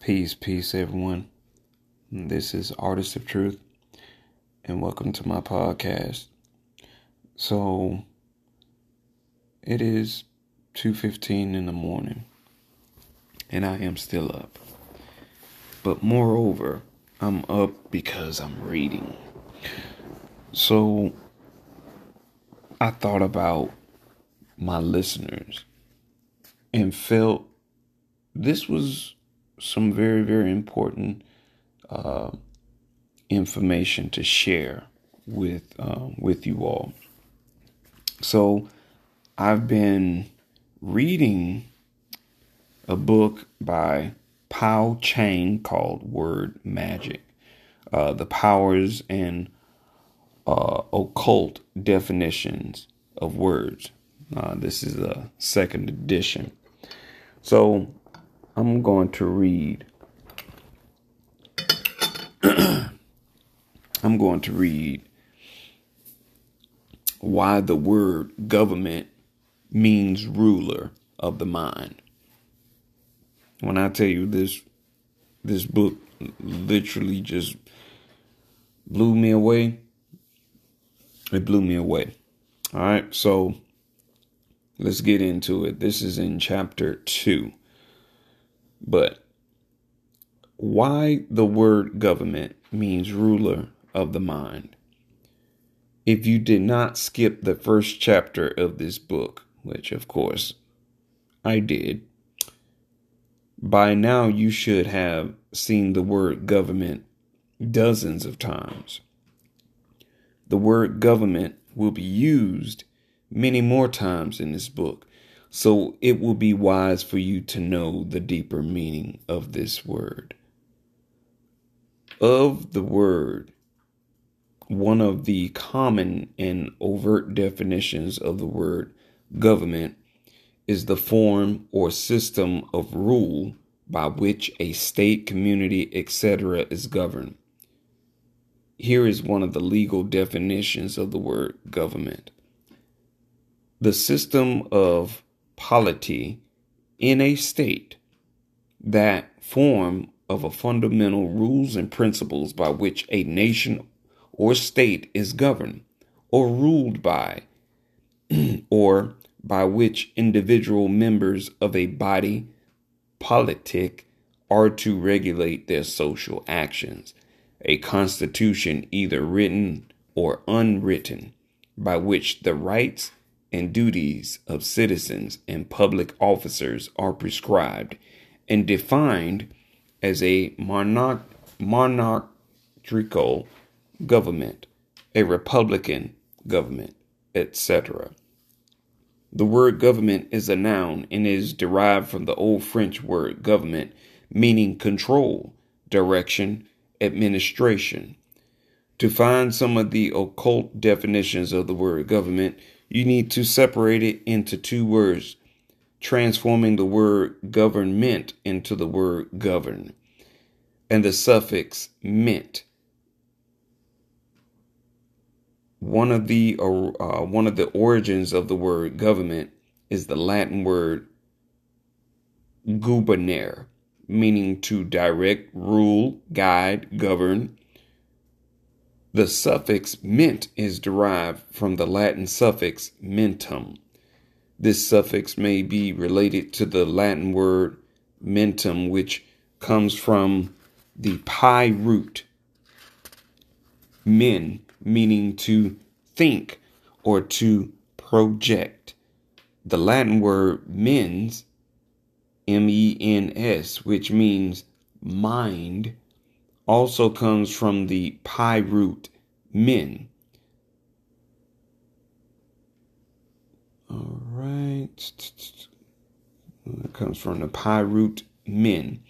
Peace, peace, everyone. This is Artist of Truth, and welcome to my podcast. So, it is 2:15 in the morning, and I am still up. But moreover, I'm up because I'm reading. So, I thought about my listeners and felt this was some very, very important uh, information to share with uh, with you all. So, I've been reading a book by Pao Chang called Word Magic, uh, the powers and uh, occult definitions of words. Uh, this is a second edition. So I'm going to read. I'm going to read why the word government means ruler of the mind. When I tell you this, this book literally just blew me away. It blew me away. All right, so let's get into it. This is in chapter two. But why the word government means ruler of the mind. If you did not skip the first chapter of this book, which of course I did, by now you should have seen the word government dozens of times. The word government will be used many more times in this book so it will be wise for you to know the deeper meaning of this word. Of the word, one of the common and overt definitions of the word government is the form or system of rule by which a state, community, etc. is governed. Here is one of the legal definitions of the word government. The system of polity in a state that form of a fundamental rules and principles by which a nation or state is governed or ruled by or by which individual members of a body politic are to regulate their social actions. A constitution either written or unwritten by which the rights and duties of citizens and public officers are prescribed and defined as a monarch- monarchical government, a republican government, etc. The word government is a noun and is derived from the Old French word government, meaning control, direction, administration. To find some of the occult definitions of the word government, you need to separate it into two words, transforming the word government into the word govern, and the suffix ment. One of the uh, one of the origins of the word government is the Latin word gubernare, meaning to direct, rule, guide, govern, the suffix ment is derived from the Latin suffix mentum. This suffix may be related to the Latin word mentum, which comes from the PIE root men, meaning to think or to project. The Latin word mens, M E N S, which means mind, also comes from the PIE root men. All right. It comes from the PIE root men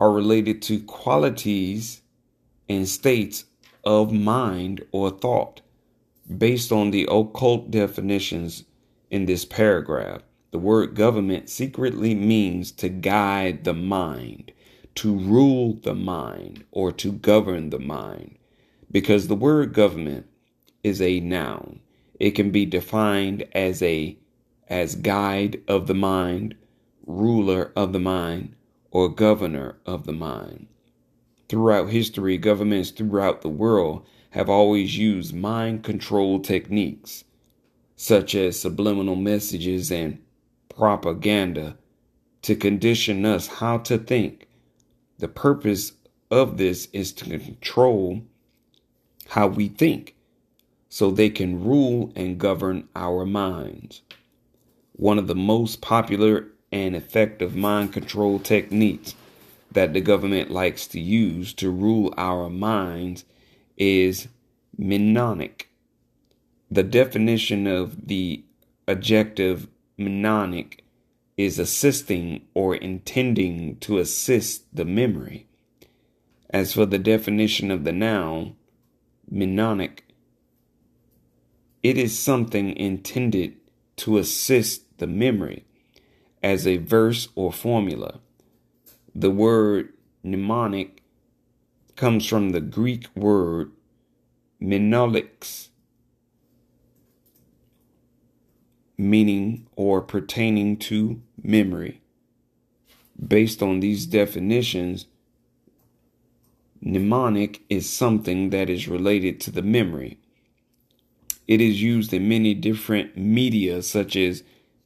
are related to qualities and states of mind or thought. Based on the occult definitions in this paragraph, the word government secretly means to guide the mind to rule the mind or to govern the mind because the word government is a noun. It can be defined as a as guide of the mind, ruler of the mind, or governor of the mind. Throughout history, governments throughout the world have always used mind control techniques, such as subliminal messages and propaganda, to condition us how to think. The purpose of this is to control how we think so they can rule and govern our minds. One of the most popular and effective mind control techniques that the government likes to use to rule our minds is mnemonic. The definition of the adjective mnemonic is assisting or intending to assist the memory. As for the definition of the noun, mnemonic, it is something intended to assist the memory as a verse or formula. The word mnemonic comes from the Greek word mnemonics, meaning or pertaining to memory. Based on these definitions, mnemonic is something that is related to the memory. It is used in many different media, such as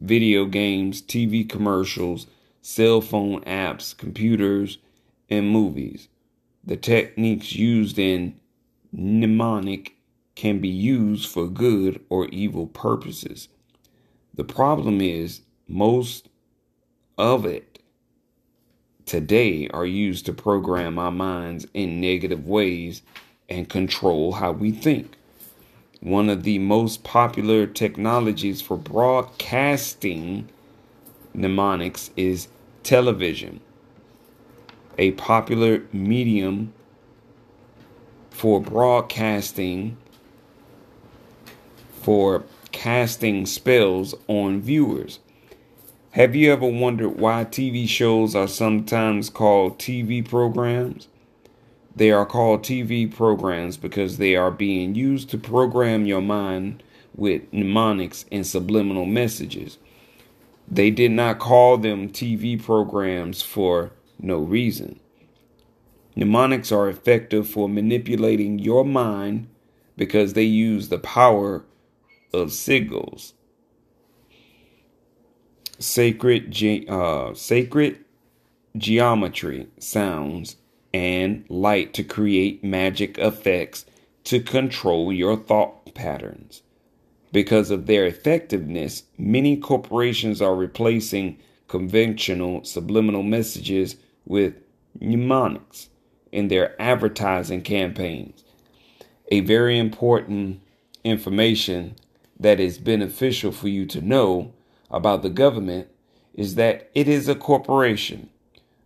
video games, TV commercials, cell phone apps, computers, and movies. The techniques used in mnemonic can be used for good or evil purposes. The problem is, most of it today are used to program our minds in negative ways and control how we think. One of the most popular technologies for broadcasting mnemonics is television, a popular medium for broadcasting for casting spells on viewers. Have you ever wondered why TV shows are sometimes called TV programs? They are called TV programs because they are being used to program your mind with mnemonics and subliminal messages. They did not call them TV programs for no reason. Mnemonics are effective for manipulating your mind because they use the power of sigils, sacred, ge- uh, sacred geometry, sounds, and light to create magic effects to control your thought patterns. Because of their effectiveness, many corporations are replacing conventional subliminal messages with mnemonics in their advertising campaigns. A very important information that is beneficial for you to know about the government is that it is a corporation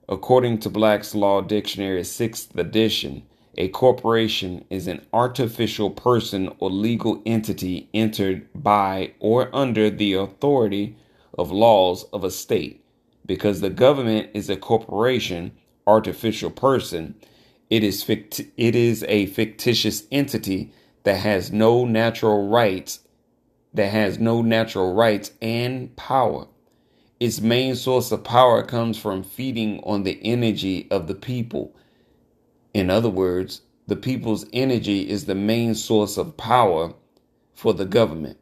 According to Black's Law Dictionary, 6th edition, a corporation is an artificial person or legal entity entered by or under the authority of laws of a state. Because the government is a corporation, artificial person, it is fict- it is a fictitious entity that has no natural rights that has no natural rights and power. Its main source of power comes from feeding on the energy of the people. In other words, the people's energy is the main source of power for the government.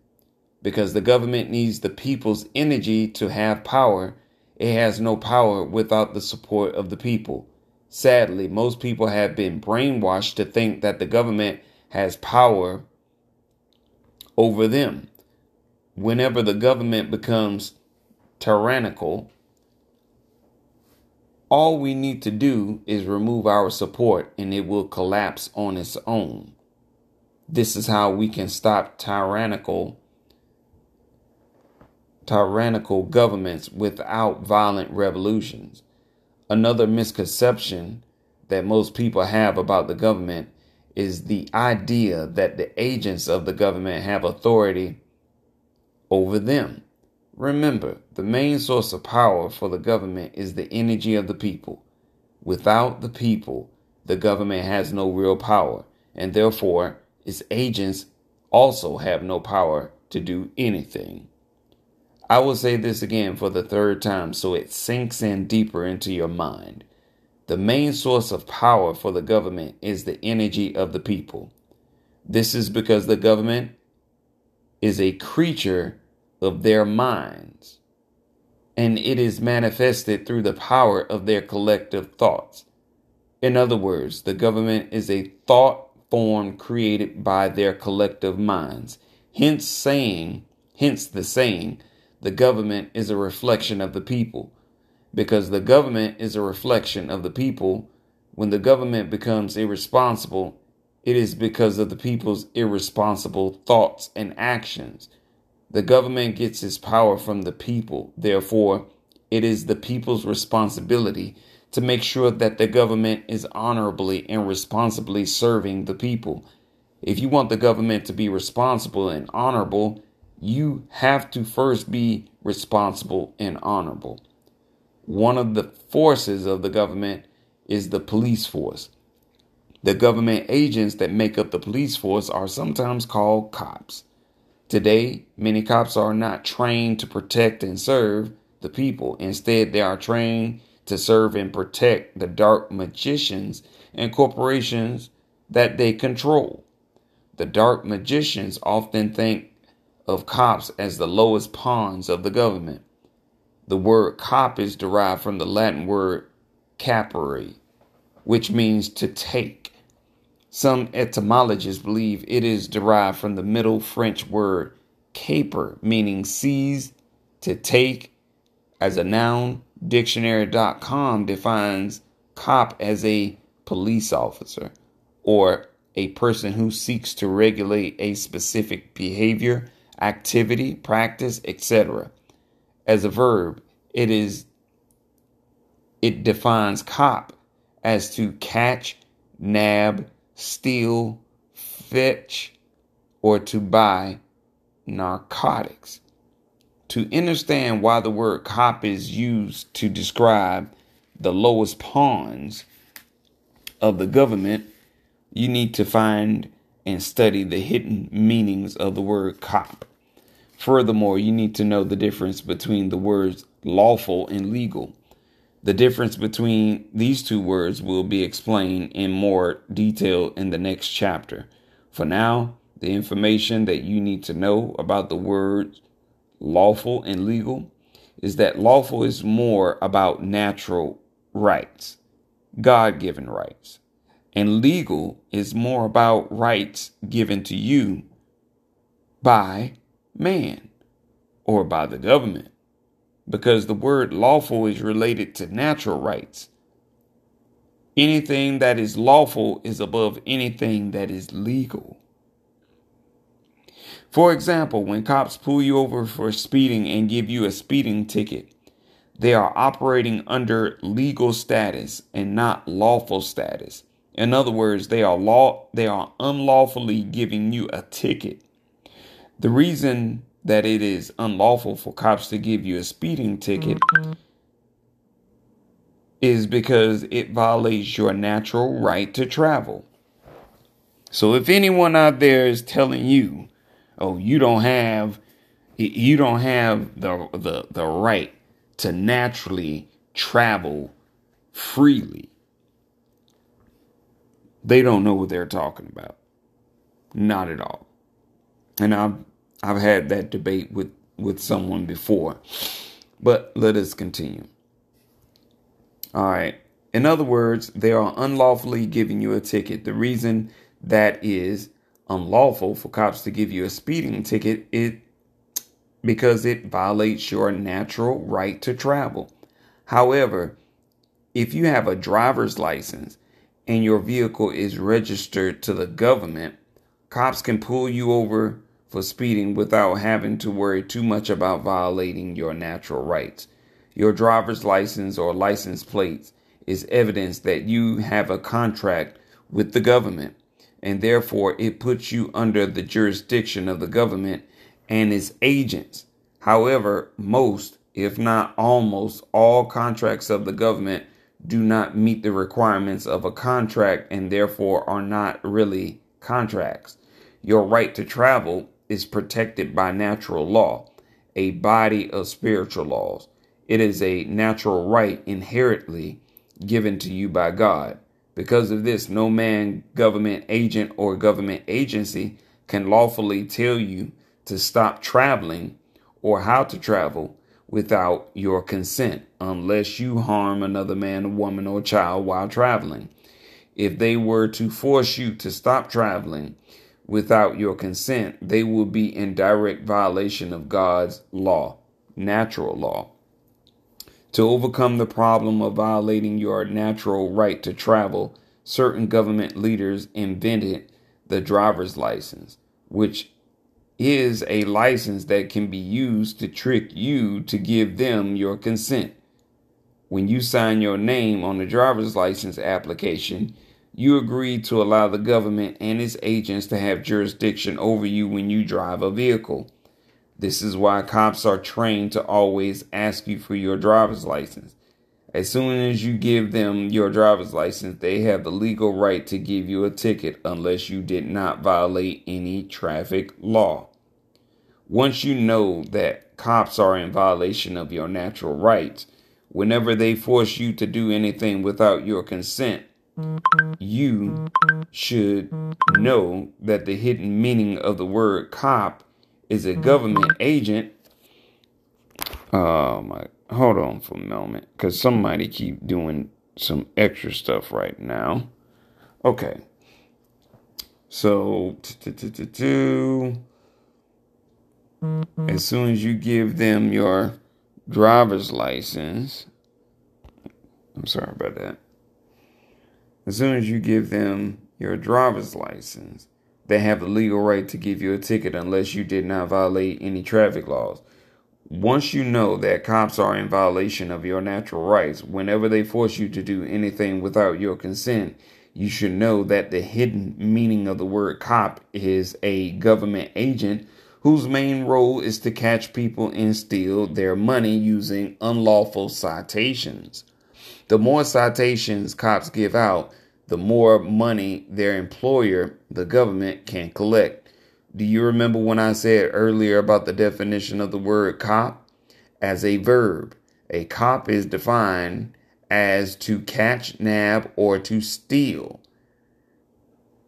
Because the government needs the people's energy to have power, it has no power without the support of the people. Sadly, most people have been brainwashed to think that the government has power over them. Whenever the government becomes tyrannical, all we need to do is remove our support and it will collapse on its own. This is how we can stop tyrannical tyrannical governments without violent revolutions. Another misconception that most people have about the government is the idea that the agents of the government have authority over them. Remember, the main source of power for the government is the energy of the people. Without the people, the government has no real power, and therefore its agents also have no power to do anything. I will say this again for the third time so it sinks in deeper into your mind. The main source of power for the government is the energy of the people. This is because the government is a creature of their minds, and it is manifested through the power of their collective thoughts. In other words, the government is a thought form created by their collective minds. Hence saying, hence the saying, the government is a reflection of the people. Because the government is a reflection of the people, when the government becomes irresponsible, it is because of the people's irresponsible thoughts and actions. The government gets its power from the people. Therefore, it is the people's responsibility to make sure that the government is honorably and responsibly serving the people. If you want the government to be responsible and honorable, you have to first be responsible and honorable. One of the forces of the government is the police force. The government agents that make up the police force are sometimes called cops. Today, many cops are not trained to protect and serve the people. Instead, they are trained to serve and protect the dark magicians and corporations that they control. The dark magicians often think of cops as the lowest pawns of the government. The word cop is derived from the Latin word capere, which means to take. Some etymologists believe it is derived from the Middle French word caper, meaning seize, to take. As a noun, dictionary.com defines cop as a police officer or a person who seeks to regulate a specific behavior, activity, practice, etc. As a verb, it is it defines cop as to catch, nab, steal, fetch, or to buy narcotics. To understand why the word cop is used to describe the lowest pawns of the government, you need to find and study the hidden meanings of the word cop. Furthermore, you need to know the difference between the words lawful and legal. The difference between these two words will be explained in more detail in the next chapter. For now, the information that you need to know about the words lawful and legal is that lawful is more about natural rights, God given rights, and legal is more about rights given to you by man or by the government because the word lawful is related to natural rights. Anything that is lawful is above anything that is legal. For example, when cops pull you over for speeding and give you a speeding ticket, they are operating under legal status and not lawful status. In other words, they are law they are unlawfully giving you a ticket. The reason that it is unlawful for cops to give you a speeding ticket mm-hmm. is because it violates your natural right to travel. So if anyone out there is telling you, "Oh, you don't have you don't have the the the right to naturally travel freely." They don't know what they're talking about. Not at all. And I've I've had that debate with, with someone before. But let us continue. All right. In other words, they are unlawfully giving you a ticket. The reason that is unlawful for cops to give you a speeding ticket it because it violates your natural right to travel. However, if you have a driver's license and your vehicle is registered to the government, cops can pull you over for speeding without having to worry too much about violating your natural rights. Your driver's license or license plates is evidence that you have a contract with the government, and therefore it puts you under the jurisdiction of the government and its agents. However, most, if not almost, all contracts of the government do not meet the requirements of a contract and therefore are not really contracts. Your right to travel is protected by natural law. a body of spiritual laws. It is a natural right inherently given to you by God. Because of this, no man, government agent, or government agency can lawfully tell you to stop traveling or how to travel without your consent, unless you harm another man, woman, or child while traveling. If they were to force you to stop traveling without your consent, they will be in direct violation of God's law, natural law. To overcome the problem of violating your natural right to travel, certain government leaders invented the driver's license, which is a license that can be used to trick you to give them your consent. When you sign your name on the driver's license application, you agree to allow the government and its agents to have jurisdiction over you when you drive a vehicle. This is why cops are trained to always ask you for your driver's license. As soon as you give them your driver's license, they have the legal right to give you a ticket unless you did not violate any traffic law. Once you know that cops are in violation of your natural rights, whenever they force you to do anything without your consent, you should know that the hidden meaning of the word cop is a government agent. Oh my, hold on for a moment, because somebody keep doing some extra stuff right now. Okay. So, as soon as you give them your driver's license, I'm sorry about that. As soon as you give them your driver's license, they have the legal right to give you a ticket unless you did not violate any traffic laws. Once you know that cops are in violation of your natural rights, whenever they force you to do anything without your consent, you should know that the hidden meaning of the word cop is a government agent whose main role is to catch people and steal their money using unlawful citations. The more citations cops give out, the more money their employer, the government, can collect. Do you remember when I said earlier about the definition of the word cop? As a verb, a cop is defined as to catch, nab, or to steal,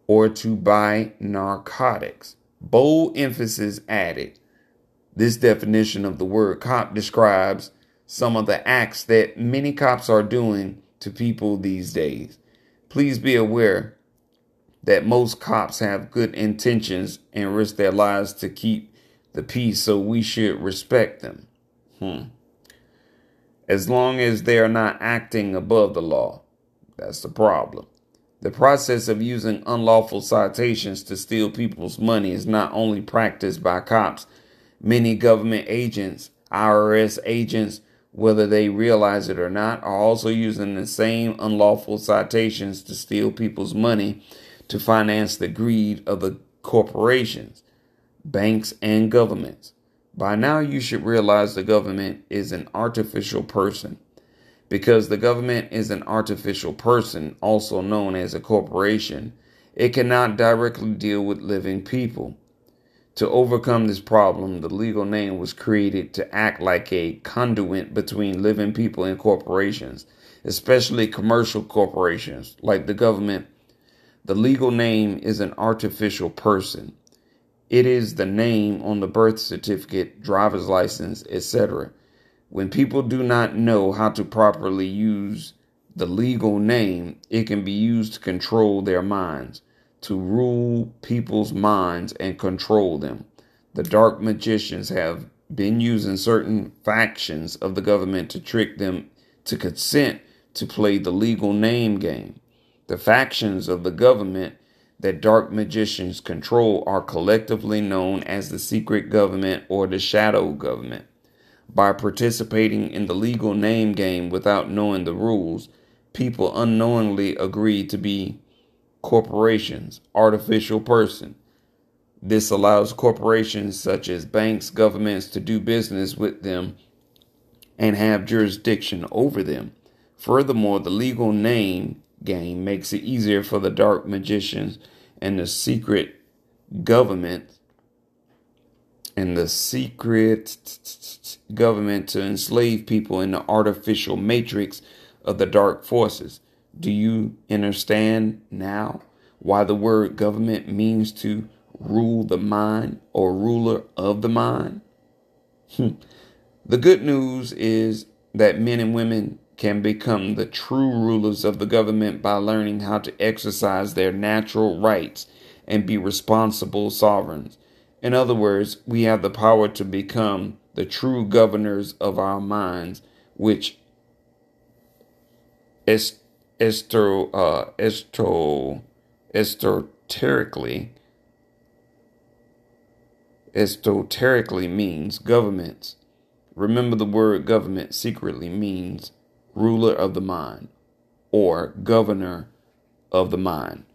or to buy narcotics. Bold emphasis added. This definition of the word cop describes some of the acts that many cops are doing to people these days. Please be aware that most cops have good intentions and risk their lives to keep the peace, so we should respect them. Hmm. As long as they are not acting above the law, that's the problem. The process of using unlawful citations to steal people's money is not only practiced by cops, many government agents, IRS agents, whether they realize it or not, are also using the same unlawful citations to steal people's money to finance the greed of the corporations, banks, and governments. By now, you should realize the government is an artificial person. Because the government is an artificial person, also known as a corporation, it cannot directly deal with living people. To overcome this problem, the legal name was created to act like a conduit between living people and corporations, especially commercial corporations like the government. The legal name is an artificial person. It is the name on the birth certificate, driver's license, etc. When people do not know how to properly use the legal name, it can be used to control their minds to rule people's minds and control them. The dark magicians have been using certain factions of the government to trick them to consent to play the legal name game. The factions of the government that dark magicians control are collectively known as the secret government or the shadow government. By participating in the legal name game without knowing the rules, people unknowingly agree to be corporations, artificial person. This allows corporations such as banks, governments to do business with them and have jurisdiction over them. Furthermore, the legal name game makes it easier for the dark magicians and the secret government and the secret government to enslave people in the artificial matrix of the dark forces. Do you understand now why the word government means to rule the mind or ruler of the mind? Hmm. the good news is that men and women can become the true rulers of the government by learning how to exercise their natural rights and be responsible sovereigns. In other words, we have the power to become the true governors of our minds, which is estro, uh, estro, esoterically esoterically means governments. Remember the word government secretly means ruler of the mind or governor of the mind.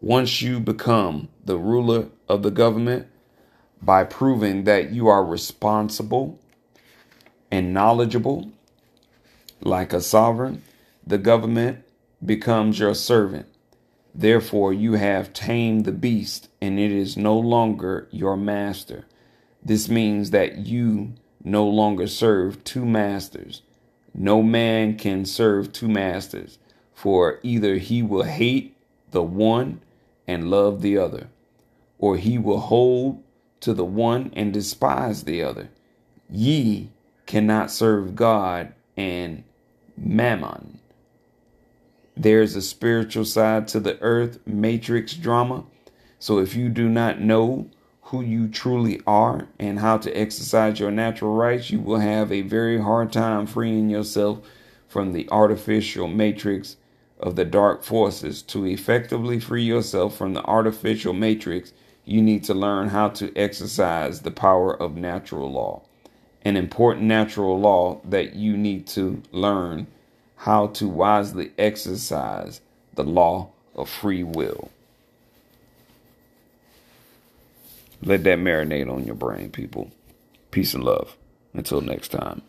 Once you become the ruler of the government by proving that you are responsible and knowledgeable like a sovereign, the government becomes your servant. Therefore, you have tamed the beast, and it is no longer your master. This means that you no longer serve two masters. No man can serve two masters, for either he will hate the one and love the other, or he will hold to the one and despise the other. Ye cannot serve God and mammon. There's a spiritual side to the earth matrix drama. So if you do not know who you truly are and how to exercise your natural rights, you will have a very hard time freeing yourself from the artificial matrix of the dark forces. To effectively free yourself from the artificial matrix, you need to learn how to exercise the power of natural law. An important natural law that you need to learn how to wisely exercise the law of free will. Let that marinate on your brain, people. Peace and love. Until next time.